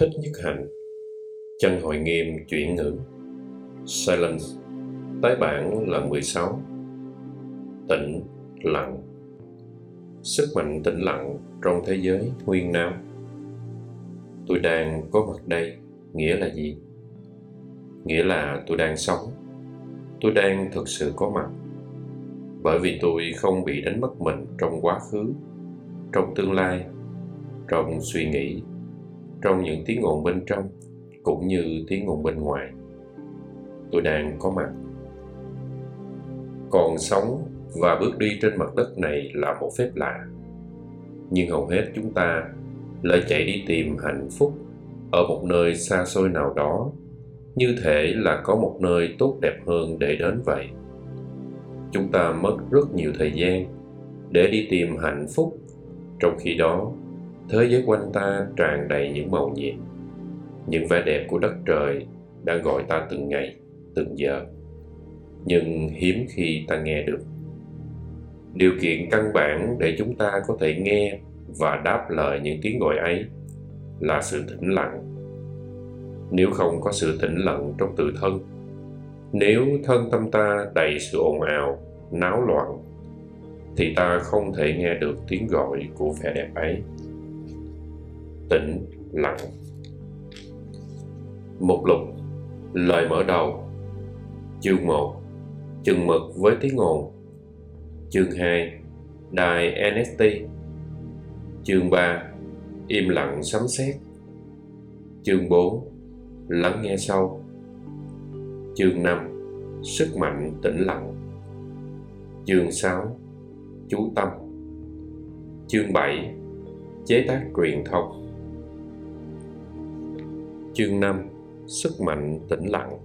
Thích Nhất Hạnh. Chân hội nghiêm chuyển ngữ. Silence. Tái bản là 16 Tĩnh, lặng. Sức mạnh tĩnh lặng trong thế giới nguyên nam. Tôi đang có mặt đây nghĩa là gì? Nghĩa là tôi đang sống. Tôi đang thực sự có mặt. Bởi vì tôi không bị đánh mất mình trong quá khứ Trong tương lai Trong suy nghĩ trong những tiếng ồn bên trong, cũng như tiếng ồn bên ngoài. Tôi đang có mặt. Còn sống và bước đi trên mặt đất này là một phép lạ. Nhưng hầu hết chúng ta lại chạy đi tìm hạnh phúc ở một nơi xa xôi nào đó, như thể là có một nơi tốt đẹp hơn để đến vậy. Chúng ta mất rất nhiều thời gian để đi tìm hạnh phúc, trong khi đó thế giới quanh ta tràn đầy những màu nhiệm. Những vẻ đẹp của đất trời đang gọi ta từng ngày, từng giờ. Nhưng hiếm khi ta nghe được. Điều kiện căn bản để chúng ta có thể nghe và đáp lời những tiếng gọi ấy là sự tĩnh lặng. Nếu không có sự tĩnh lặng trong tự thân, nếu thân tâm ta đầy sự ồn ào, náo loạn, thì ta không thể nghe được tiếng gọi của vẻ đẹp ấy tĩnh lặng. Một lục lời mở đầu. Chương 1 chừng mực với tiếng ngồn chương 2 đài NST chương 3 im lặng sấm sét. Chương 4 lắng nghe sâu chương 5 sức mạnh tĩnh lặng. Chương 6 chú tâm. Chương 7 chế tác truyền thông. Chương 5 Sức mạnh tĩnh lặng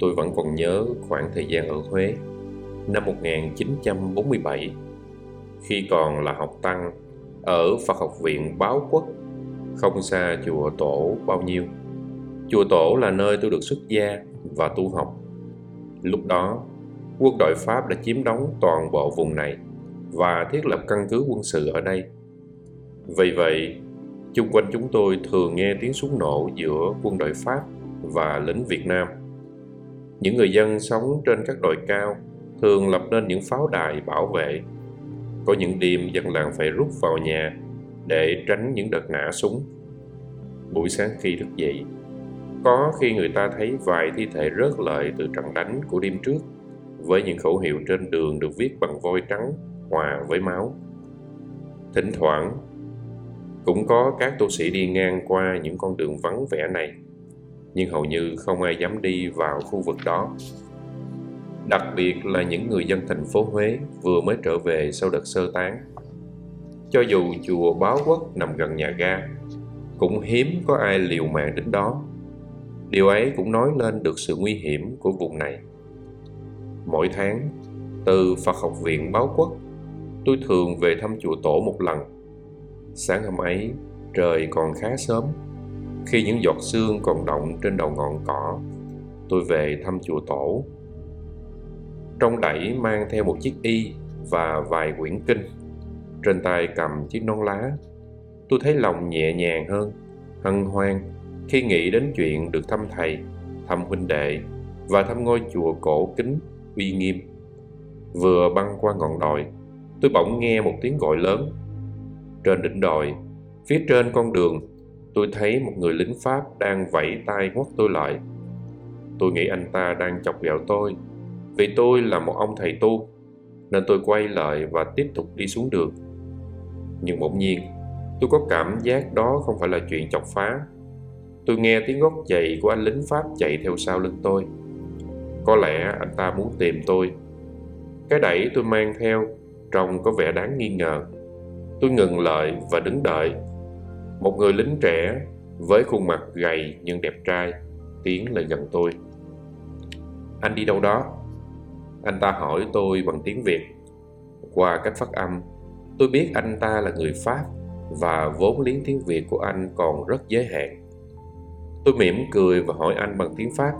Tôi vẫn còn nhớ khoảng thời gian ở Huế năm 1947 khi còn là học tăng ở Phật học viện Báo Quốc không xa chùa Tổ bao nhiêu. Chùa Tổ là nơi tôi được xuất gia và tu học. Lúc đó, quân đội Pháp đã chiếm đóng toàn bộ vùng này và thiết lập căn cứ quân sự ở đây. Vì vậy, Chung quanh chúng tôi thường nghe tiếng súng nổ giữa quân đội Pháp và lính Việt Nam. Những người dân sống trên các đồi cao thường lập nên những pháo đài bảo vệ. Có những đêm dân làng phải rút vào nhà để tránh những đợt nã súng. Buổi sáng khi thức dậy, có khi người ta thấy vài thi thể rớt lại từ trận đánh của đêm trước với những khẩu hiệu trên đường được viết bằng vôi trắng hòa với máu. Thỉnh thoảng cũng có các tu sĩ đi ngang qua những con đường vắng vẻ này, nhưng hầu như không ai dám đi vào khu vực đó. Đặc biệt là những người dân thành phố Huế vừa mới trở về sau đợt sơ tán. Cho dù chùa Báo Quốc nằm gần nhà ga, cũng hiếm có ai liều mạng đến đó. Điều ấy cũng nói lên được sự nguy hiểm của vùng này. Mỗi tháng, từ Phật học viện Báo Quốc, tôi thường về thăm chùa Tổ một lần Sáng hôm ấy, trời còn khá sớm. Khi những giọt sương còn động trên đầu ngọn cỏ, tôi về thăm chùa tổ. Trong đẩy mang theo một chiếc y và vài quyển kinh. Trên tay cầm chiếc nón lá. Tôi thấy lòng nhẹ nhàng hơn, hân hoan khi nghĩ đến chuyện được thăm thầy, thăm huynh đệ và thăm ngôi chùa cổ kính, uy nghiêm. Vừa băng qua ngọn đồi, tôi bỗng nghe một tiếng gọi lớn trên đỉnh đồi, phía trên con đường, tôi thấy một người lính Pháp đang vẫy tay ngoắt tôi lại. Tôi nghĩ anh ta đang chọc ghẹo tôi, vì tôi là một ông thầy tu, nên tôi quay lại và tiếp tục đi xuống đường. Nhưng bỗng nhiên, tôi có cảm giác đó không phải là chuyện chọc phá. Tôi nghe tiếng gót giày của anh lính Pháp chạy theo sau lưng tôi. Có lẽ anh ta muốn tìm tôi. Cái đẩy tôi mang theo trông có vẻ đáng nghi ngờ. Tôi ngừng lại và đứng đợi. Một người lính trẻ với khuôn mặt gầy nhưng đẹp trai tiến lại gần tôi. Anh đi đâu đó? Anh ta hỏi tôi bằng tiếng Việt. Qua cách phát âm, tôi biết anh ta là người Pháp và vốn liếng tiếng Việt của anh còn rất giới hạn. Tôi mỉm cười và hỏi anh bằng tiếng Pháp.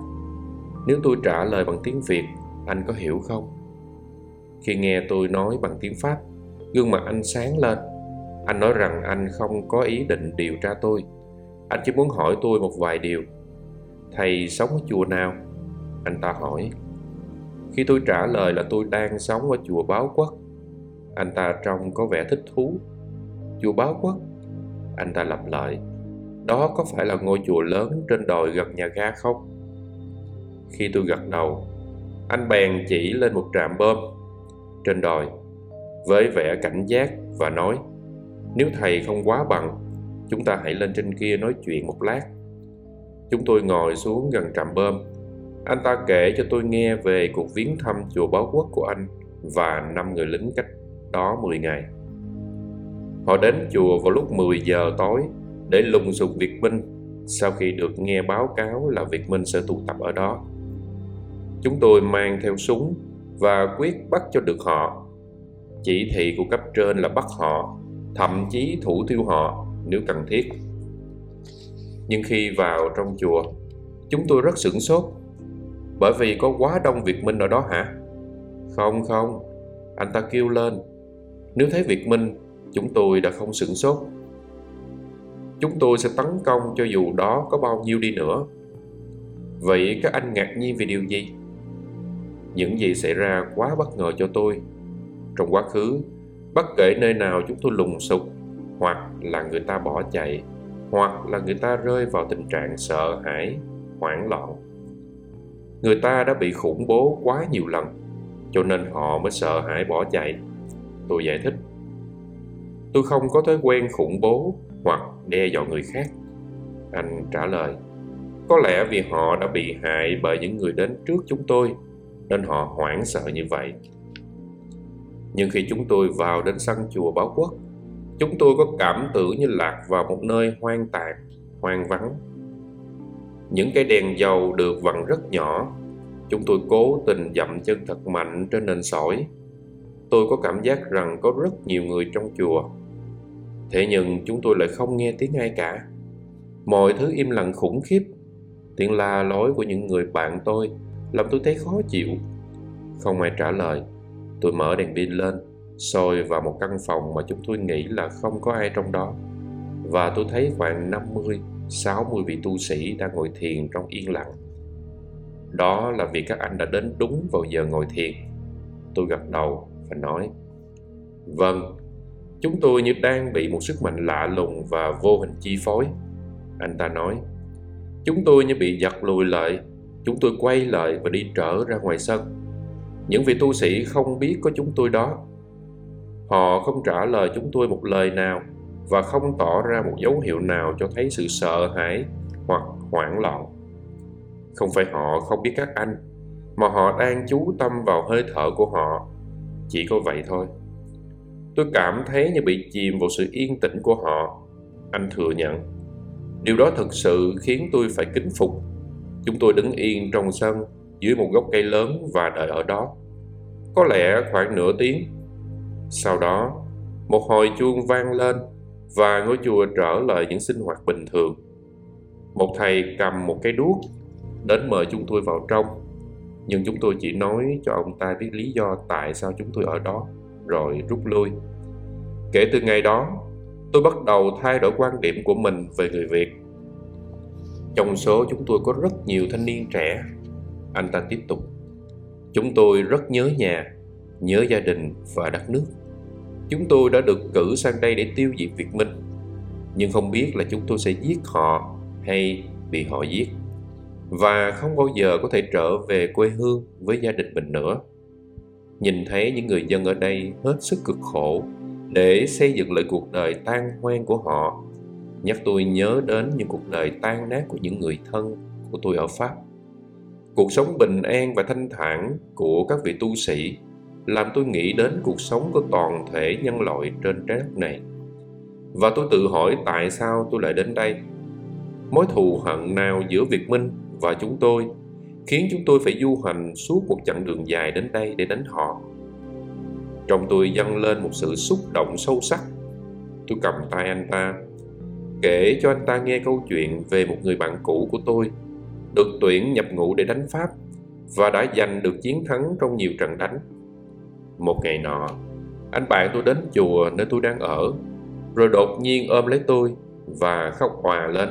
Nếu tôi trả lời bằng tiếng Việt, anh có hiểu không? Khi nghe tôi nói bằng tiếng Pháp, gương mặt anh sáng lên anh nói rằng anh không có ý định điều tra tôi Anh chỉ muốn hỏi tôi một vài điều. Thầy sống ở chùa nào? Anh ta hỏi. Khi tôi trả lời là tôi đang sống ở chùa Báo Quốc, anh ta trông có vẻ thích thú. Chùa Báo Quốc? Anh ta lặp lại. Đó có phải là ngôi chùa lớn trên đồi gần nhà ga không? Khi tôi gật đầu, anh bèn chỉ lên một trạm bơm trên đồi với vẻ cảnh giác và nói, nếu thầy không quá bận chúng ta hãy lên trên kia nói chuyện một lát chúng tôi ngồi xuống gần trạm bơm anh ta kể cho tôi nghe về cuộc viếng thăm chùa báo quốc của anh và năm người lính cách đó 10 ngày. Họ đến chùa vào lúc 10 giờ tối để lùng sục Việt Minh, sau khi được nghe báo cáo là Việt Minh sẽ tụ tập ở đó. Chúng tôi mang theo súng và quyết bắt cho được họ. Chỉ thị của cấp trên là bắt họ, thậm chí thủ tiêu họ nếu cần thiết. Nhưng khi vào trong chùa, chúng tôi rất sửng sốt bởi vì có quá đông Việt Minh ở đó hả? Không không, anh ta kêu lên. Nếu thấy Việt Minh, chúng tôi đã không sửng sốt. Chúng tôi sẽ tấn công cho dù đó có bao nhiêu đi nữa. Vậy các anh ngạc nhiên vì điều gì? Những gì xảy ra quá bất ngờ cho tôi. Trong quá khứ, bất kể nơi nào chúng tôi lùng sục, hoặc là người ta bỏ chạy, hoặc là người ta rơi vào tình trạng sợ hãi, hoảng loạn người ta đã bị khủng bố quá nhiều lần cho nên họ mới sợ hãi bỏ chạy. Tôi giải thích tôi không có thói quen khủng bố hoặc đe dọa người khác. Anh trả lời có lẽ vì họ đã bị hại bởi những người đến trước chúng tôi nên họ hoảng sợ như vậy nhưng khi chúng tôi vào đến sân chùa báo quốc, chúng tôi có cảm tưởng như lạc vào một nơi hoang tàn, hoang vắng. Những cái đèn dầu được vặn rất nhỏ, chúng tôi cố tình dậm chân thật mạnh trên nền sỏi. Tôi có cảm giác rằng có rất nhiều người trong chùa. Thế nhưng chúng tôi lại không nghe tiếng ai cả. Mọi thứ im lặng khủng khiếp. Tiếng la lối của những người bạn tôi làm tôi thấy khó chịu. Không ai trả lời tôi mở đèn pin lên soi vào một căn phòng mà chúng tôi nghĩ là không có ai trong đó và tôi thấy khoảng 50 60 vị tu sĩ đang ngồi thiền trong yên lặng. Đó là vì các anh đã đến đúng vào giờ ngồi thiền. Tôi gật đầu và nói Vâng, chúng tôi như đang bị một sức mạnh lạ lùng và vô hình chi phối. Anh ta nói Chúng tôi như bị giật lùi lại, chúng tôi quay lại và đi trở ra ngoài sân. Những vị tu sĩ không biết có chúng tôi đó. Họ không trả lời chúng tôi một lời nào và không tỏ ra một dấu hiệu nào cho thấy sự sợ hãi hoặc hoảng loạn. Không phải họ không biết các anh, mà họ đang chú tâm vào hơi thở của họ. Chỉ có vậy thôi. Tôi cảm thấy như bị chìm vào sự yên tĩnh của họ, anh thừa nhận. Điều đó thực sự khiến tôi phải kính phục. Chúng tôi đứng yên trong sân dưới một gốc cây lớn và đợi ở đó có lẽ khoảng nửa tiếng sau đó một hồi chuông vang lên và ngôi chùa trở lại những sinh hoạt bình thường. Một thầy cầm một cái đuốc đến mời chúng tôi vào trong, nhưng chúng tôi chỉ nói cho ông ta biết lý do tại sao chúng tôi ở đó, rồi rút lui. Kể từ ngày đó, tôi bắt đầu thay đổi quan điểm của mình về người Việt. Trong số chúng tôi có rất nhiều thanh niên trẻ. Anh ta tiếp tục. Chúng tôi rất nhớ nhà, nhớ gia đình và đất nước. Chúng tôi đã được cử sang đây để tiêu diệt Việt Minh, nhưng không biết là chúng tôi sẽ giết họ hay bị họ giết. Và không bao giờ có thể trở về quê hương với gia đình mình nữa. Nhìn thấy những người dân ở đây hết sức cực khổ để xây dựng lại cuộc đời tan hoang của họ, nhắc tôi nhớ đến những cuộc đời tan nát của những người thân của tôi ở Pháp. Cuộc sống bình an và thanh thản của các vị tu sĩ làm tôi nghĩ đến cuộc sống của toàn thể nhân loại trên trái đất này. Và tôi tự hỏi tại sao tôi lại đến đây. Mối thù hận nào giữa Việt Minh và chúng tôi khiến chúng tôi phải du hành suốt một chặng đường dài đến đây để đánh họ. Trong tôi dâng lên một sự xúc động sâu sắc. Tôi cầm tay anh ta, kể cho anh ta nghe câu chuyện về một người bạn cũ của tôi được tuyển nhập ngũ để đánh Pháp và đã giành được chiến thắng trong nhiều trận đánh. Một ngày nọ, anh bạn tôi đến chùa nơi tôi đang ở, rồi đột nhiên ôm lấy tôi và khóc hòa lên.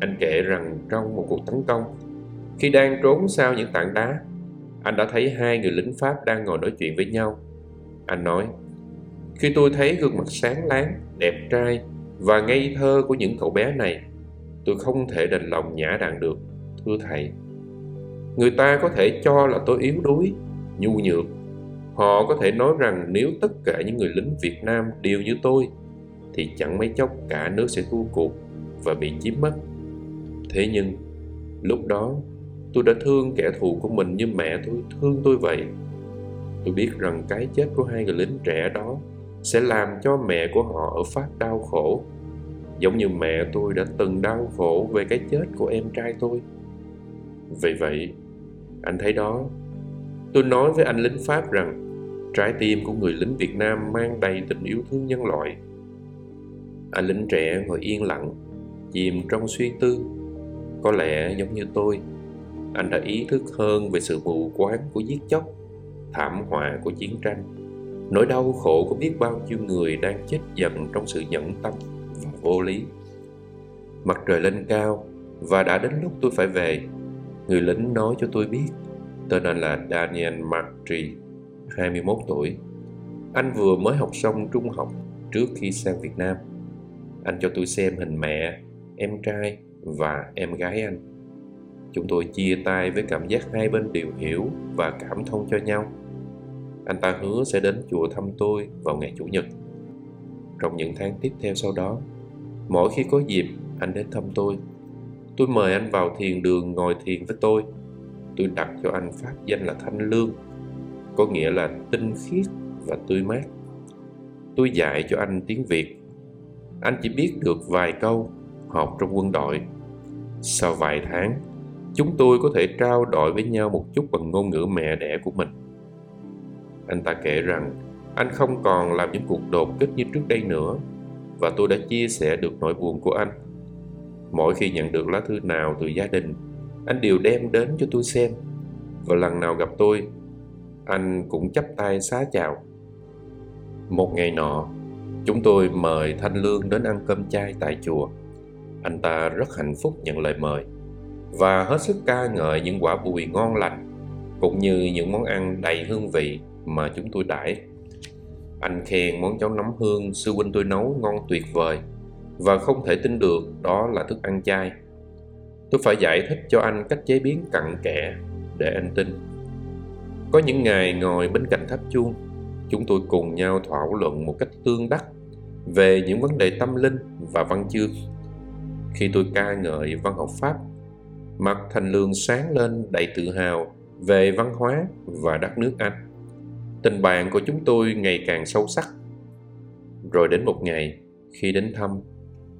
anh kể rằng trong một cuộc tấn công khi đang trốn sau những tảng đá anh đã thấy hai người lính pháp đang ngồi nói chuyện với nhau. Anh nói khi tôi thấy gương mặt sáng láng đẹp trai và ngây thơ của những cậu bé này tôi không thể đành lòng nhã đạn được thưa thầy. Người ta có thể cho là tôi yếu đuối, nhu nhược. Họ có thể nói rằng nếu tất cả những người lính việt nam đều như tôi, thì chẳng mấy chốc cả nước sẽ thua cuộc và bị chiếm mất. Thế nhưng, lúc đó, tôi đã thương kẻ thù của mình như mẹ tôi thương tôi vậy. Tôi biết rằng cái chết của hai người lính trẻ đó sẽ làm cho mẹ của họ ở pháp đau khổ, giống như mẹ tôi đã từng đau khổ về cái chết của em trai tôi vì vậy, anh thấy đó, tôi nói với anh lính pháp rằng trái tim của người lính việt nam mang đầy tình yêu thương nhân loại. Anh lính trẻ ngồi yên lặng, chìm trong suy tư. Có lẽ giống như tôi, anh đã ý thức hơn về sự mù quáng của giết chóc, thảm họa của chiến tranh. Nỗi đau khổ của biết bao nhiêu người đang chết dần trong sự nhẫn tâm và vô lý. Mặt trời lên cao và đã đến lúc tôi phải về người lính nói cho tôi biết, tên anh là Daniel Martri 21 tuổi. Anh vừa mới học xong trung học trước khi sang Việt Nam. Anh cho tôi xem hình mẹ, em trai và em gái anh. Chúng tôi chia tay với cảm giác hai bên đều hiểu và cảm thông cho nhau. Anh ta hứa sẽ đến chùa thăm tôi vào ngày chủ nhật. Trong những tháng tiếp theo sau đó, mỗi khi có dịp, anh đến thăm tôi tôi mời anh vào thiền đường ngồi thiền với tôi. Tôi đặt cho anh pháp danh là thanh lương, có nghĩa là tinh khiết và tươi mát. Tôi dạy cho anh tiếng việt. Anh chỉ biết được vài câu, học trong quân đội. Sau vài tháng, chúng tôi có thể trao đổi với nhau một chút bằng ngôn ngữ mẹ đẻ của mình. Anh ta kể rằng, anh không còn làm những cuộc đột kích như trước đây nữa, và tôi đã chia sẻ được nỗi buồn của anh mỗi khi nhận được lá thư nào từ gia đình, anh đều đem đến cho tôi xem. Và lần nào gặp tôi, anh cũng chắp tay xá chào. Một ngày nọ, chúng tôi mời thanh lương đến ăn cơm chay tại chùa. Anh ta rất hạnh phúc nhận lời mời và hết sức ca ngợi những quả bùi ngon lành cũng như những món ăn đầy hương vị mà chúng tôi đãi. Anh khen món cháo nấm hương sư huynh tôi nấu ngon tuyệt vời và không thể tin được đó là thức ăn chay. Tôi phải giải thích cho anh cách chế biến cặn kẽ để anh tin. Có những ngày ngồi bên cạnh tháp chuông, chúng tôi cùng nhau thảo luận một cách tương đắc về những vấn đề tâm linh và văn chương. Khi tôi ca ngợi văn học pháp, mặt thành lương sáng lên đầy tự hào về văn hóa và đất nước anh. Tình bạn của chúng tôi ngày càng sâu sắc. Rồi đến một ngày khi đến thăm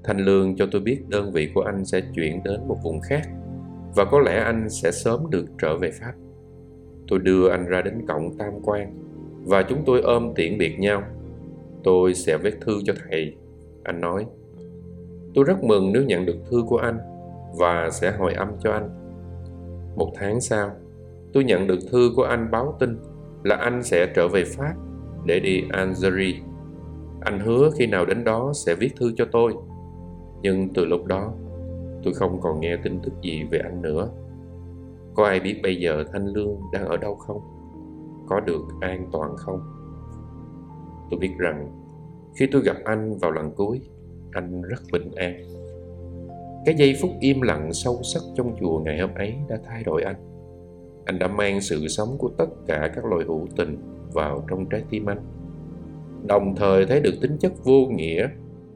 thanh lương cho tôi biết đơn vị của anh sẽ chuyển đến một vùng khác, và có lẽ anh sẽ sớm được trở về pháp tôi đưa anh ra đến cổng tam quan, và chúng tôi ôm tiễn biệt nhau tôi sẽ viết thư cho thầy anh nói, tôi rất mừng nếu nhận được thư của anh và sẽ hồi âm cho anh một tháng sau, tôi nhận được thư của anh báo tin là anh sẽ trở về Pháp để đi Algeria. Anh hứa khi nào đến đó sẽ viết thư cho tôi. Nhưng từ lúc đó, tôi không còn nghe tin tức gì về anh nữa. Có ai biết bây giờ Thanh Lương đang ở đâu không? Có được an toàn không? Tôi biết rằng khi tôi gặp anh vào lần cuối, anh rất bình an. Cái giây phút im lặng sâu sắc trong chùa ngày hôm ấy đã thay đổi anh anh đã mang sự sống của tất cả các loài hữu tình vào trong trái tim anh đồng thời thấy được tính chất vô nghĩa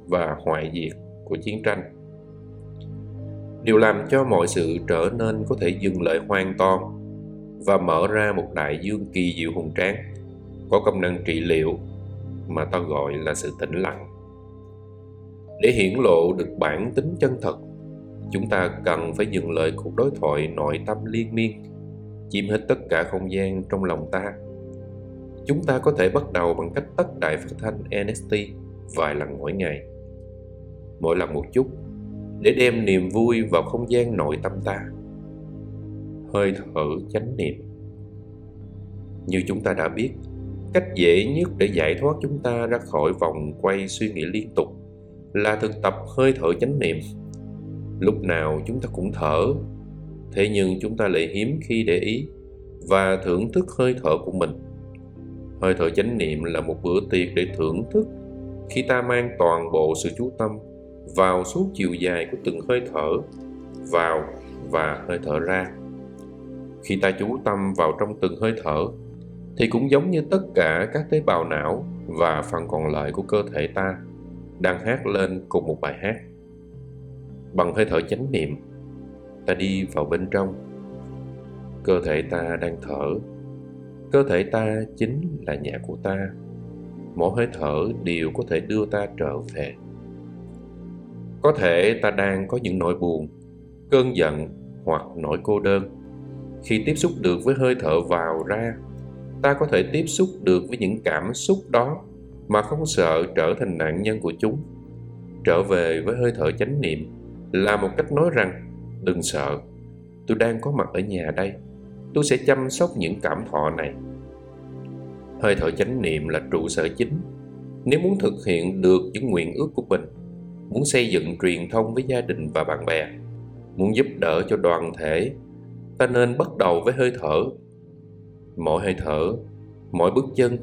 và hoại diệt của chiến tranh. Điều làm cho mọi sự trở nên có thể dừng lại hoàn toàn và mở ra một đại dương kỳ diệu hùng tráng, có công năng trị liệu mà ta gọi là sự tĩnh lặng. Để hiển lộ được bản tính chân thật, chúng ta cần phải dừng lại cuộc đối thoại nội tâm liên miên, chiếm hết tất cả không gian trong lòng ta. Chúng ta có thể bắt đầu bằng cách tắt đại phát thanh NST vài lần mỗi ngày mỗi lần một chút, để đem niềm vui vào không gian nội tâm ta. Hơi thở chánh niệm. Như chúng ta đã biết, cách dễ nhất để giải thoát chúng ta ra khỏi vòng quay suy nghĩ liên tục là thực tập hơi thở chánh niệm. Lúc nào chúng ta cũng thở, thế nhưng chúng ta lại hiếm khi để ý và thưởng thức hơi thở của mình. Hơi thở chánh niệm là một bữa tiệc để thưởng thức khi ta mang toàn bộ sự chú tâm vào suốt chiều dài của từng hơi thở, vào và hơi thở ra. Khi ta chú tâm vào trong từng hơi thở, thì cũng giống như tất cả các tế bào não và phần còn lại của cơ thể ta đang hát lên cùng một bài hát. Bằng hơi thở chánh niệm, ta đi vào bên trong. Cơ thể ta đang thở. Cơ thể ta chính là nhà của ta. Mỗi hơi thở đều có thể đưa ta trở về có thể ta đang có những nỗi buồn, cơn giận hoặc nỗi cô đơn. Khi tiếp xúc được với hơi thở vào ra, ta có thể tiếp xúc được với những cảm xúc đó mà không sợ trở thành nạn nhân của chúng. Trở về với hơi thở chánh niệm là một cách nói rằng, đừng sợ, tôi đang có mặt ở nhà đây, tôi sẽ chăm sóc những cảm thọ này. Hơi thở chánh niệm là trụ sở chính nếu muốn thực hiện được những nguyện ước của mình muốn xây dựng truyền thông với gia đình và bạn bè, muốn giúp đỡ cho đoàn thể, ta nên bắt đầu với hơi thở. Mỗi hơi thở, mỗi bước chân,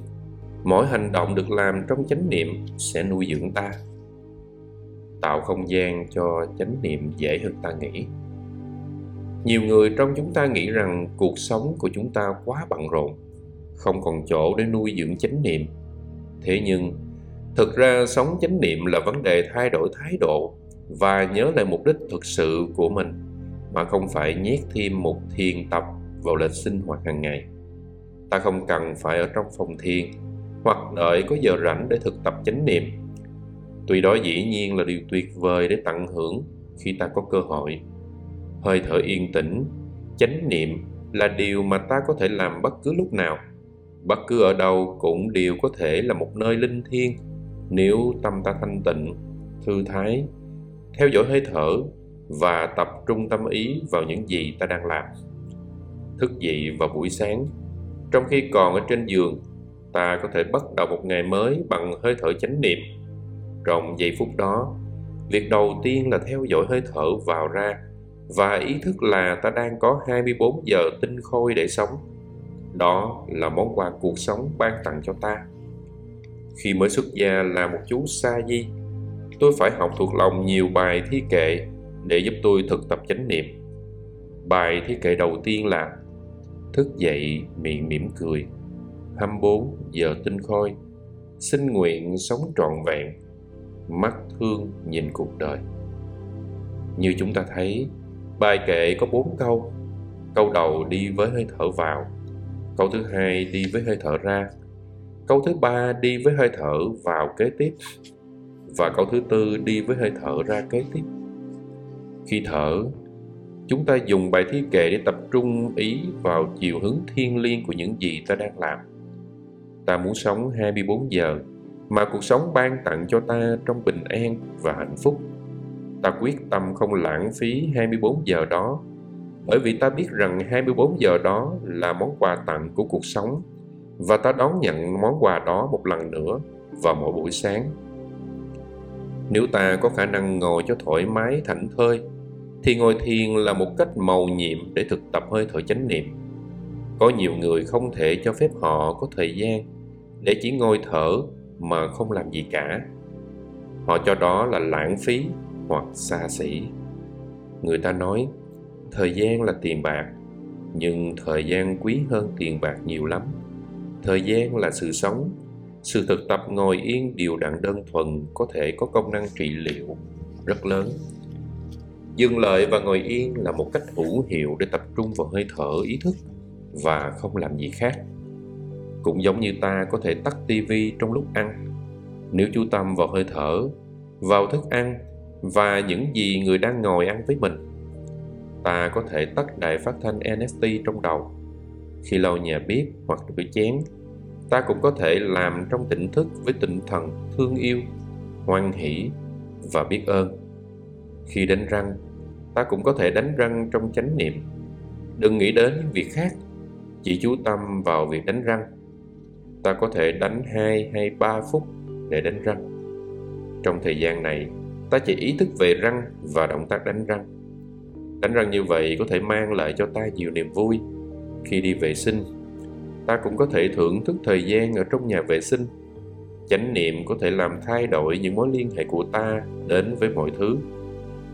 mỗi hành động được làm trong chánh niệm sẽ nuôi dưỡng ta, tạo không gian cho chánh niệm dễ hơn ta nghĩ. Nhiều người trong chúng ta nghĩ rằng cuộc sống của chúng ta quá bận rộn, không còn chỗ để nuôi dưỡng chánh niệm. Thế nhưng thực ra sống chánh niệm là vấn đề thay đổi thái độ và nhớ lại mục đích thực sự của mình, mà không phải nhét thêm một thiền tập vào lịch sinh hoạt hàng ngày. Ta không cần phải ở trong phòng thiền hoặc đợi có giờ rảnh để thực tập chánh niệm. Tuy đó dĩ nhiên là điều tuyệt vời để tận hưởng khi ta có cơ hội. Hơi thở yên tĩnh, chánh niệm là điều mà ta có thể làm bất cứ lúc nào. Bất cứ ở đâu cũng đều có thể là một nơi linh thiêng nếu tâm ta thanh tịnh, thư thái, theo dõi hơi thở và tập trung tâm ý vào những gì ta đang làm, thức dậy vào buổi sáng, trong khi còn ở trên giường, ta có thể bắt đầu một ngày mới bằng hơi thở chánh niệm trong giây phút đó, việc đầu tiên là theo dõi hơi thở vào ra và ý thức là ta đang có 24 giờ tinh khôi để sống. Đó là món quà cuộc sống ban tặng cho ta. Khi mới xuất gia là một chú sa di, tôi phải học thuộc lòng nhiều bài thi kệ để giúp tôi thực tập chánh niệm. Bài thi kệ đầu tiên là Thức dậy miệng mỉm cười 24 giờ tinh khôi Xin nguyện sống trọn vẹn Mắt thương nhìn cuộc đời Như chúng ta thấy Bài kệ có bốn câu. Câu đầu đi với hơi thở vào. Câu thứ hai đi với hơi thở ra. Câu thứ ba đi với hơi thở vào kế tiếp. Và câu thứ tư đi với hơi thở ra kế tiếp. Khi thở, chúng ta dùng bài thi kệ để tập trung ý vào chiều hướng thiên liêng của những gì ta đang làm. Ta muốn sống 24 giờ mà cuộc sống ban tặng cho ta trong bình an và hạnh phúc ta quyết tâm không lãng phí 24 giờ đó bởi vì ta biết rằng 24 giờ đó là món quà tặng của cuộc sống và ta đón nhận món quà đó một lần nữa vào mỗi buổi sáng. Nếu ta có khả năng ngồi cho thoải mái, thảnh thơi, thì ngồi thiền là một cách màu nhiệm để thực tập hơi thở chánh niệm. Có nhiều người không thể cho phép họ có thời gian để chỉ ngồi thở mà không làm gì cả. Họ cho đó là lãng phí hoặc xa xỉ người ta nói, thời gian là tiền bạc, nhưng thời gian quý hơn tiền bạc nhiều lắm thời gian là sự sống sự thực tập ngồi yên, điều đặn đơn thuần có thể có công năng trị liệu rất lớn dừng lại và ngồi yên là một cách hữu hiệu để tập trung vào hơi thở, ý thức và không làm gì khác cũng giống như ta có thể tắt tivi trong lúc ăn nếu chú tâm vào hơi thở, vào thức ăn và những gì người đang ngồi ăn với mình. Ta có thể tắt đài phát thanh NST trong đầu. Khi lau nhà bếp hoặc rửa chén, ta cũng có thể làm trong tỉnh thức với tinh thần thương yêu, hoan hỷ và biết ơn. Khi đánh răng, ta cũng có thể đánh răng trong chánh niệm. Đừng nghĩ đến những việc khác, chỉ chú tâm vào việc đánh răng. Ta có thể đánh 2 hay 3 phút để đánh răng. Trong thời gian này, ta chỉ ý thức về răng và động tác đánh răng đánh răng như vậy có thể mang lại cho ta nhiều niềm vui khi đi vệ sinh, ta cũng có thể thưởng thức thời gian ở trong nhà vệ sinh. Chánh niệm có thể làm thay đổi những mối liên hệ của ta đến với mọi thứ.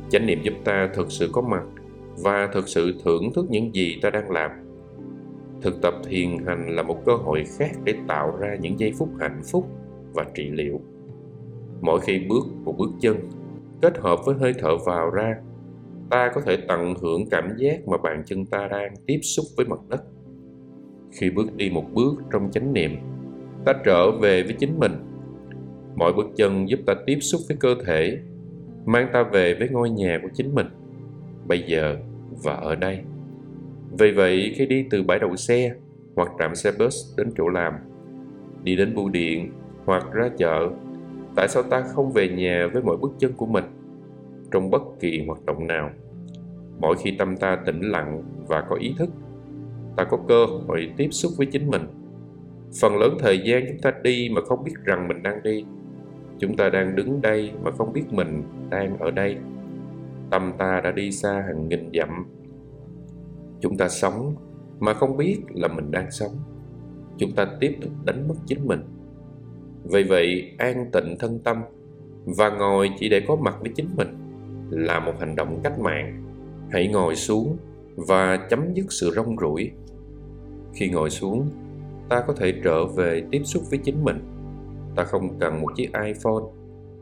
Chánh niệm giúp ta thực sự có mặt và thực sự thưởng thức những gì ta đang làm. Thực tập thiền hành là một cơ hội khác để tạo ra những giây phút hạnh phúc và trị liệu. Mỗi khi bước một bước chân, kết hợp với hơi thở vào ra ta có thể tận hưởng cảm giác mà bàn chân ta đang tiếp xúc với mặt đất. Khi bước đi một bước trong chánh niệm, ta trở về với chính mình. Mỗi bước chân giúp ta tiếp xúc với cơ thể, mang ta về với ngôi nhà của chính mình. Bây giờ và ở đây. Vì vậy, khi đi từ bãi đậu xe hoặc trạm xe bus đến chỗ làm, đi đến bưu điện hoặc ra chợ, tại sao ta không về nhà với mỗi bước chân của mình? Trong bất kỳ hoạt động nào. Mỗi khi tâm ta tĩnh lặng và có ý thức, ta có cơ hội tiếp xúc với chính mình. Phần lớn thời gian chúng ta đi mà không biết rằng mình đang đi, chúng ta đang đứng đây mà không biết mình đang ở đây. Tâm ta đã đi xa hàng nghìn dặm. Chúng ta sống mà không biết là mình đang sống. Chúng ta tiếp tục đánh mất chính mình. Vì vậy, an tịnh thân tâm và ngồi chỉ để có mặt với chính mình là một hành động cách mạng. Hãy ngồi xuống và chấm dứt sự rong ruổi. Khi ngồi xuống, ta có thể trở về tiếp xúc với chính mình. Ta không cần một chiếc iphone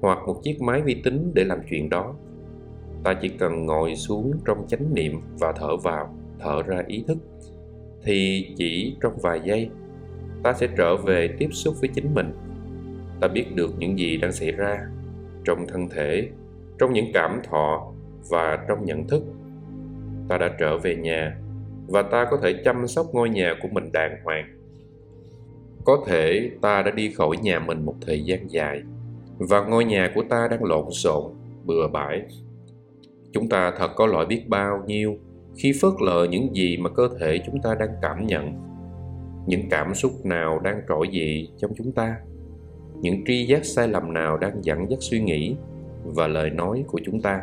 hoặc một chiếc máy vi tính để làm chuyện đó. Ta chỉ cần ngồi xuống trong chánh niệm và thở vào, thở ra ý thức. Thì chỉ trong vài giây, ta sẽ trở về tiếp xúc với chính mình. Ta biết được những gì đang xảy ra trong thân thể trong những cảm thọ và trong nhận thức. Ta đã trở về nhà và ta có thể chăm sóc ngôi nhà của mình đàng hoàng. Có thể ta đã đi khỏi nhà mình một thời gian dài và ngôi nhà của ta đang lộn xộn, bừa bãi. Chúng ta thật có lỗi biết bao nhiêu khi phớt lờ những gì mà cơ thể chúng ta đang cảm nhận. Những cảm xúc nào đang trỗi dậy trong chúng ta? Những tri giác sai lầm nào đang dẫn dắt suy nghĩ? Và lời nói của chúng ta.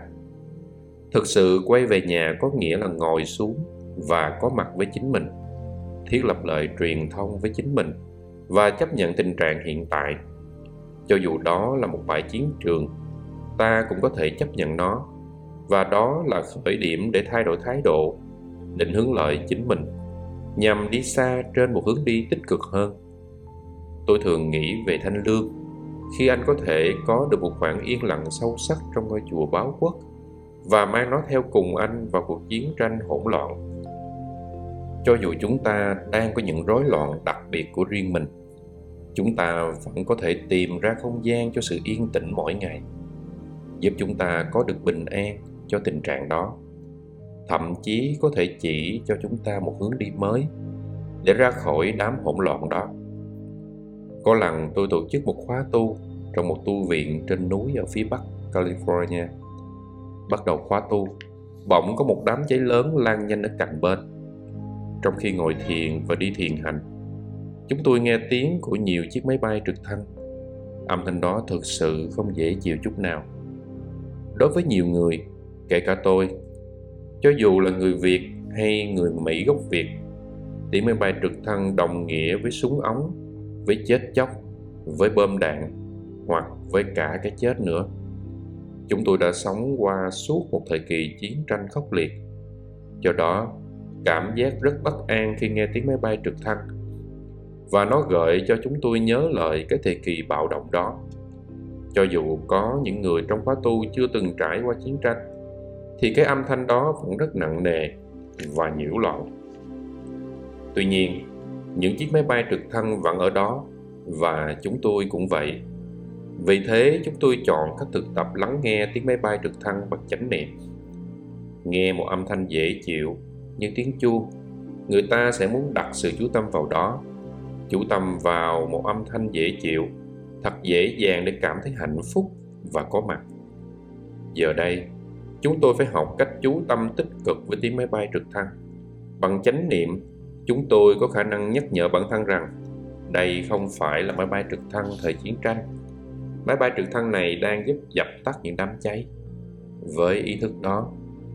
Thực sự quay về nhà có nghĩa là ngồi xuống và có mặt với chính mình, thiết lập lời truyền thông với chính mình và chấp nhận tình trạng hiện tại. Cho dù đó là một bãi chiến trường, ta cũng có thể chấp nhận nó. Và đó là khởi điểm để thay đổi thái độ, định hướng lợi chính mình nhằm đi xa trên một hướng đi tích cực hơn. Tôi thường nghĩ về thanh lương khi anh có thể có được một khoảng yên lặng sâu sắc trong ngôi chùa báo quốc và mang nó theo cùng anh vào cuộc chiến tranh hỗn loạn. Cho dù chúng ta đang có những rối loạn đặc biệt của riêng mình, chúng ta vẫn có thể tìm ra không gian cho sự yên tĩnh mỗi ngày, giúp chúng ta có được bình an cho tình trạng đó. Thậm chí có thể chỉ cho chúng ta một hướng đi mới để ra khỏi đám hỗn loạn đó có lần tôi tổ chức một khóa tu trong một tu viện trên núi ở phía bắc california. Bắt đầu khóa tu, bỗng có một đám cháy lớn lan nhanh ở cạnh bên. Trong khi ngồi thiền và đi thiền hành, chúng tôi nghe tiếng của nhiều chiếc máy bay trực thăng. Âm thanh đó thực sự không dễ chịu chút nào. Đối với nhiều người, kể cả tôi, cho dù là người việt hay người mỹ gốc việt tiếng máy bay trực thăng đồng nghĩa với súng ống với chết chóc, với bom đạn hoặc với cả cái chết nữa. Chúng tôi đã sống qua suốt một thời kỳ chiến tranh khốc liệt. Do đó, cảm giác rất bất an khi nghe tiếng máy bay trực thăng. Và nó gợi cho chúng tôi nhớ lại cái thời kỳ bạo động đó. Cho dù có những người trong khóa tu chưa từng trải qua chiến tranh, thì cái âm thanh đó vẫn rất nặng nề và nhiễu loạn. Tuy nhiên những chiếc máy bay trực thăng vẫn ở đó, và chúng tôi cũng vậy. Vì thế, chúng tôi chọn cách thực tập lắng nghe tiếng máy bay trực thăng bằng chánh niệm. Nghe một âm thanh dễ chịu như tiếng chuông, người ta sẽ muốn đặt sự chú tâm vào đó. Chú tâm vào một âm thanh dễ chịu, thật dễ dàng để cảm thấy hạnh phúc và có mặt. Giờ đây, chúng tôi phải học cách chú tâm tích cực với tiếng máy bay trực thăng bằng chánh niệm chúng tôi có khả năng nhắc nhở bản thân rằng đây không phải là máy bay trực thăng thời chiến tranh. Máy bay trực thăng này đang giúp dập tắt những đám cháy. Với ý thức đó,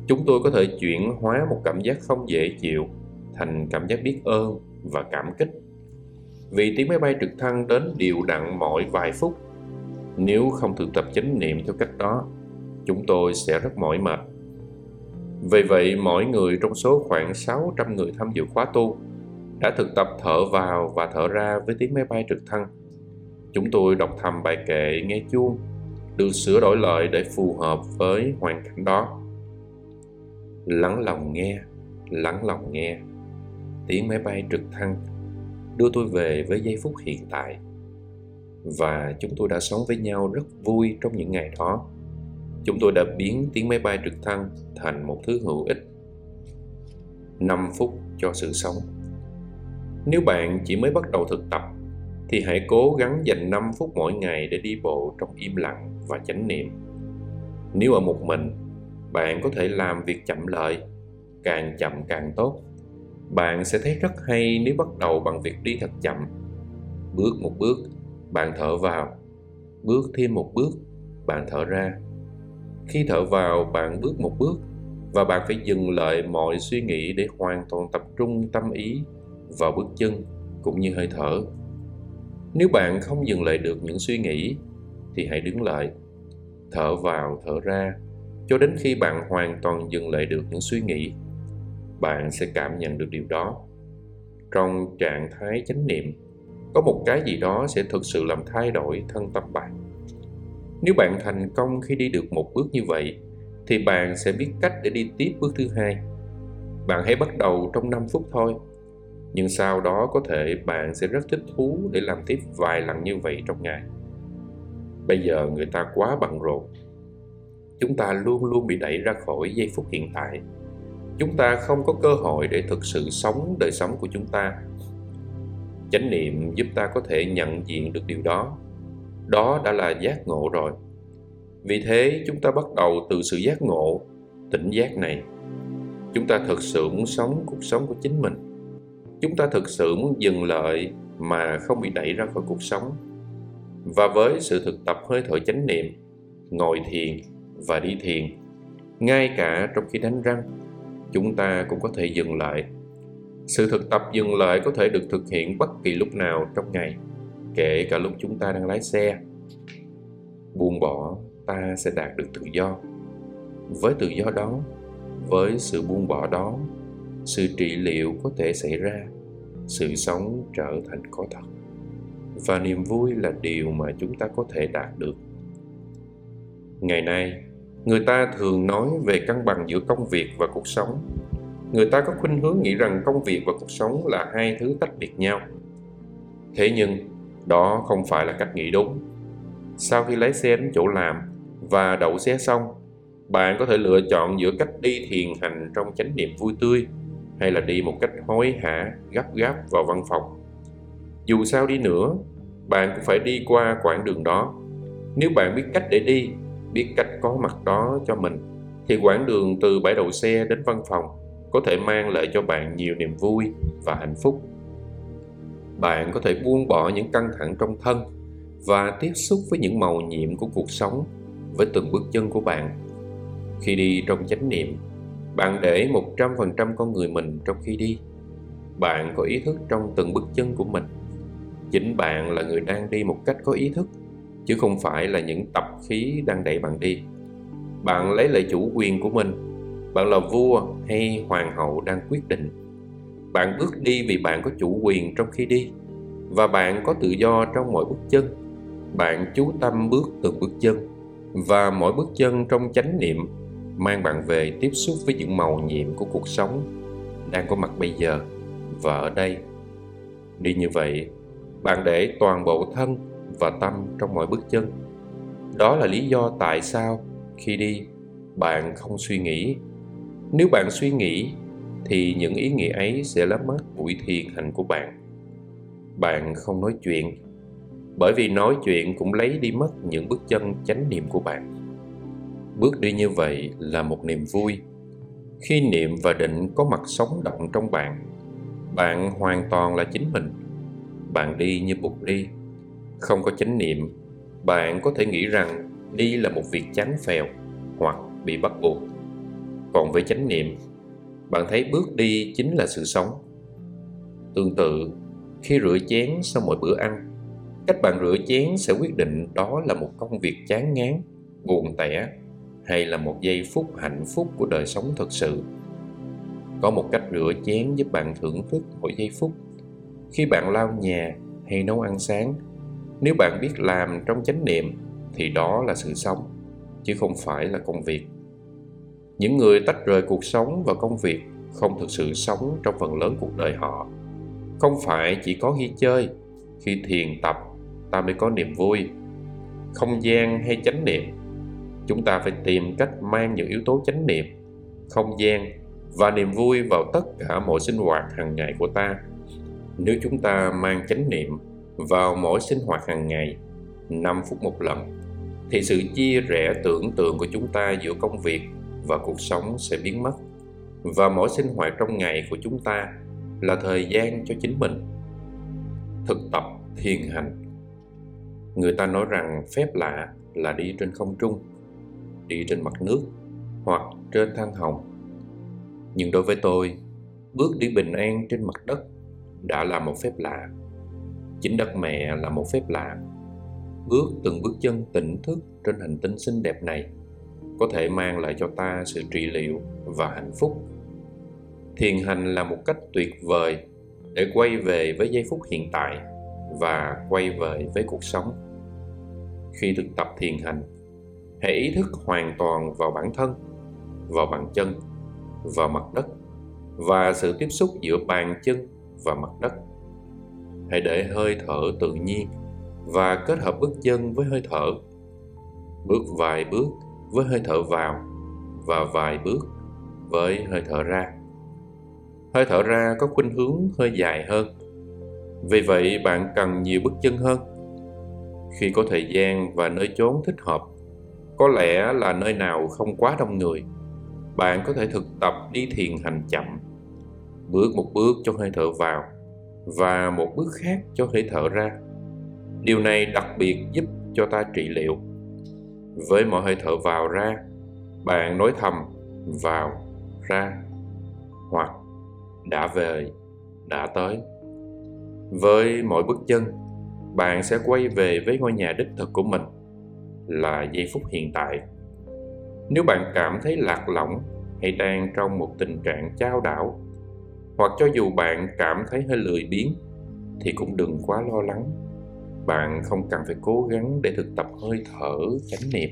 chúng tôi có thể chuyển hóa một cảm giác không dễ chịu thành cảm giác biết ơn và cảm kích. Vì tiếng máy bay trực thăng đến đều đặn mỗi vài phút. Nếu không thực tập chánh niệm theo cách đó, chúng tôi sẽ rất mỏi mệt vì vậy, mỗi người trong số khoảng 600 người tham dự khóa tu đã thực tập thở vào và thở ra với tiếng máy bay trực thăng. Chúng tôi đọc thầm bài kệ, nghe chuông, được sửa đổi lời để phù hợp với hoàn cảnh đó. Lắng lòng nghe, lắng lòng nghe. Tiếng máy bay trực thăng đưa tôi về với giây phút hiện tại. Và chúng tôi đã sống với nhau rất vui trong những ngày đó chúng tôi đã biến tiếng máy bay trực thăng thành một thứ hữu ích 5 phút cho sự sống nếu bạn chỉ mới bắt đầu thực tập thì hãy cố gắng dành 5 phút mỗi ngày để đi bộ trong im lặng và chánh niệm. Nếu ở một mình, bạn có thể làm việc chậm lợi, càng chậm càng tốt. Bạn sẽ thấy rất hay nếu bắt đầu bằng việc đi thật chậm. Bước một bước, bạn thở vào. Bước thêm một bước, bạn thở ra. Khi thở vào, bạn bước một bước và bạn phải dừng lại mọi suy nghĩ để hoàn toàn tập trung tâm ý vào bước chân cũng như hơi thở. Nếu bạn không dừng lại được những suy nghĩ thì hãy đứng lại thở vào thở ra cho đến khi bạn hoàn toàn dừng lại được những suy nghĩ bạn sẽ cảm nhận được điều đó. Trong trạng thái chánh niệm có một cái gì đó sẽ thực sự làm thay đổi thân tâm bạn nếu bạn thành công khi đi được một bước như vậy, thì bạn sẽ biết cách để đi tiếp bước thứ hai. Bạn hãy bắt đầu trong 5 phút thôi, nhưng sau đó có thể bạn sẽ rất thích thú để làm tiếp vài lần như vậy trong ngày. Bây giờ người ta quá bận rộn. Chúng ta luôn luôn bị đẩy ra khỏi giây phút hiện tại. Chúng ta không có cơ hội để thực sự sống đời sống của chúng ta. Chánh niệm giúp ta có thể nhận diện được điều đó đó đã là giác ngộ rồi. Vì thế, chúng ta bắt đầu từ sự giác ngộ, tỉnh giác này. Chúng ta thực sự muốn sống cuộc sống của chính mình. Chúng ta thực sự muốn dừng lại mà không bị đẩy ra khỏi cuộc sống. Và với sự thực tập hơi thở chánh niệm, ngồi thiền và đi thiền, ngay cả trong khi đánh răng, chúng ta cũng có thể dừng lại. Sự thực tập dừng lại có thể được thực hiện bất kỳ lúc nào trong ngày kể cả lúc chúng ta đang lái xe, buông bỏ, ta sẽ đạt được tự do. Với tự do đó, với sự buông bỏ đó, sự trị liệu có thể xảy ra, sự sống trở thành có thật. Và niềm vui là điều mà chúng ta có thể đạt được. Ngày nay, người ta thường nói về cân bằng giữa công việc và cuộc sống. Người ta có khuynh hướng nghĩ rằng công việc và cuộc sống là hai thứ tách biệt nhau. Thế nhưng đó không phải là cách nghĩ đúng. Sau khi lái xe đến chỗ làm và đậu xe xong, bạn có thể lựa chọn giữa cách đi thiền hành trong chánh niệm vui tươi hay là đi một cách hối hả, gấp gáp vào văn phòng. Dù sao đi nữa, bạn cũng phải đi qua quãng đường đó. Nếu bạn biết cách để đi, biết cách có mặt đó cho mình, thì quãng đường từ bãi đậu xe đến văn phòng có thể mang lại cho bạn nhiều niềm vui và hạnh phúc bạn có thể buông bỏ những căng thẳng trong thân và tiếp xúc với những màu nhiệm của cuộc sống với từng bước chân của bạn khi đi trong chánh niệm bạn để 100% con người mình trong khi đi. Bạn có ý thức trong từng bước chân của mình. Chính bạn là người đang đi một cách có ý thức, chứ không phải là những tập khí đang đẩy bạn đi. Bạn lấy lại chủ quyền của mình. Bạn là vua hay hoàng hậu đang quyết định. Bạn bước đi vì bạn có chủ quyền trong khi đi, và bạn có tự do trong mỗi bước chân. Bạn chú tâm bước từng bước chân, và mỗi bước chân trong chánh niệm mang bạn về tiếp xúc với những màu nhiệm của cuộc sống đang có mặt bây giờ và ở đây. Đi như vậy, bạn để toàn bộ thân và tâm trong mọi bước chân. Đó là lý do tại sao khi đi, bạn không suy nghĩ. Nếu bạn suy nghĩ thì những ý nghĩa ấy sẽ lấp mất buổi thiền hành của bạn. Bạn không nói chuyện, bởi vì nói chuyện cũng lấy đi mất những bước chân chánh niệm của bạn. Bước đi như vậy là một niềm vui. Khi niệm và định có mặt sống động trong bạn bạn hoàn toàn là chính mình. Bạn đi như bụt đi, không có chánh niệm, bạn có thể nghĩ rằng đi là một việc chán phèo hoặc bị bắt buộc. Còn với chánh niệm bạn thấy bước đi chính là sự sống. Tương tự, khi rửa chén sau mỗi bữa ăn, cách bạn rửa chén sẽ quyết định đó là một công việc chán ngán, buồn tẻ, hay là một giây phút hạnh phúc của đời sống thật sự. Có một cách rửa chén giúp bạn thưởng thức mỗi giây phút. Khi bạn lau nhà hay nấu ăn sáng, nếu bạn biết làm trong chánh niệm thì đó là sự sống, chứ không phải là công việc những người tách rời cuộc sống và công việc không thực sự sống trong phần lớn cuộc đời họ. Không phải chỉ có khi chơi, khi thiền tập, ta mới có niềm vui. Không gian hay chánh niệm, chúng ta phải tìm cách mang những yếu tố chánh niệm, không gian và niềm vui vào tất cả mọi sinh hoạt hàng ngày của ta. Nếu chúng ta mang chánh niệm vào mỗi sinh hoạt hàng ngày 5 phút một lần, thì sự chia rẽ tưởng tượng của chúng ta giữa công việc và cuộc sống sẽ biến mất. Và mỗi sinh hoạt trong ngày của chúng ta là thời gian cho chính mình. Thực tập thiền hành. Người ta nói rằng phép lạ là đi trên không trung, đi trên mặt nước hoặc trên than hồng. Nhưng đối với tôi, bước đi bình an trên mặt đất đã là một phép lạ. Chính đất mẹ là một phép lạ. Bước từng bước chân tỉnh thức trên hành tinh xinh đẹp này có thể mang lại cho ta sự trị liệu và hạnh phúc. Thiền hành là một cách tuyệt vời để quay về với giây phút hiện tại và quay về với cuộc sống. Khi thực tập thiền hành, hãy ý thức hoàn toàn vào bản thân, vào bàn chân, vào mặt đất và sự tiếp xúc giữa bàn chân và mặt đất. Hãy để hơi thở tự nhiên và kết hợp bước chân với hơi thở. Bước vài bước với hơi thở vào và vài bước với hơi thở ra. Hơi thở ra có khuynh hướng hơi dài hơn. Vì vậy, bạn cần nhiều bước chân hơn. Khi có thời gian và nơi chốn thích hợp, có lẽ là nơi nào không quá đông người, bạn có thể thực tập đi thiền hành chậm, bước một bước cho hơi thở vào và một bước khác cho hơi thở ra. Điều này đặc biệt giúp cho ta trị liệu với mọi hơi thở vào ra, bạn nói thầm vào ra, hoặc đã về, đã tới. Với mỗi bước chân, bạn sẽ quay về với ngôi nhà đích thực của mình, là giây phút hiện tại. Nếu bạn cảm thấy lạc lõng, hay đang trong một tình trạng trao đảo, hoặc cho dù bạn cảm thấy hơi lười biếng, thì cũng đừng quá lo lắng bạn không cần phải cố gắng để thực tập hơi thở, chánh niệm.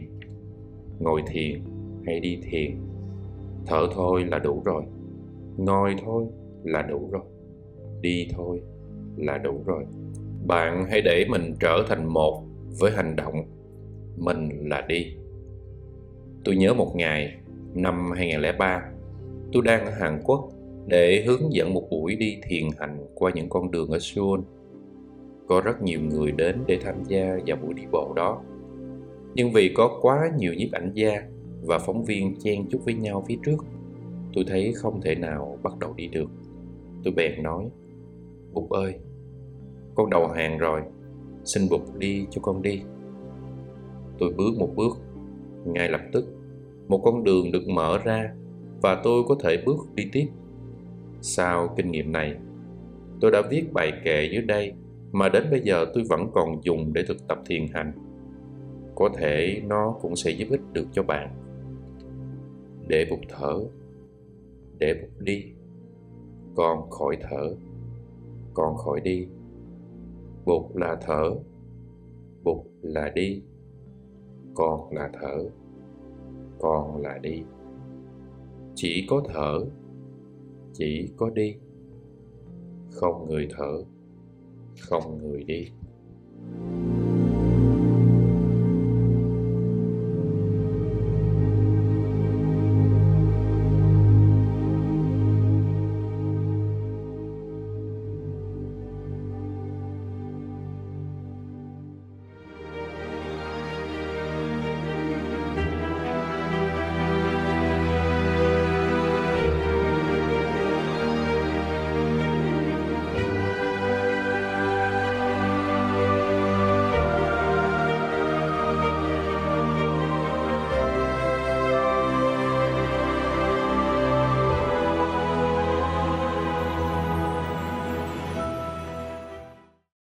Ngồi thiền hay đi thiền, thở thôi là đủ rồi. Ngồi thôi là đủ rồi. Đi thôi là đủ rồi. Bạn hãy để mình trở thành một với hành động. Mình là đi. Tôi nhớ một ngày, năm 2003 tôi đang ở Hàn Quốc để hướng dẫn một buổi đi thiền hành qua những con đường ở Seoul có rất nhiều người đến để tham gia vào buổi đi bộ đó. Nhưng vì có quá nhiều nhiếp ảnh gia và phóng viên chen chúc với nhau phía trước, tôi thấy không thể nào bắt đầu đi được. Tôi bèn nói, bụt ơi, con đầu hàng rồi, xin bụt đi cho con đi. Tôi bước một bước, ngay lập tức, một con đường được mở ra và tôi có thể bước đi tiếp. Sau kinh nghiệm này, tôi đã viết bài kệ dưới đây mà đến bây giờ tôi vẫn còn dùng để thực tập thiền hành. Có thể nó cũng sẽ giúp ích được cho bạn. Để bụt thở, để bụt đi. Con khỏi thở, con khỏi đi. Bụt là thở bụt là đi. Con là thở, con là đi. Chỉ có thở, chỉ có đi. Không người thở không người đi.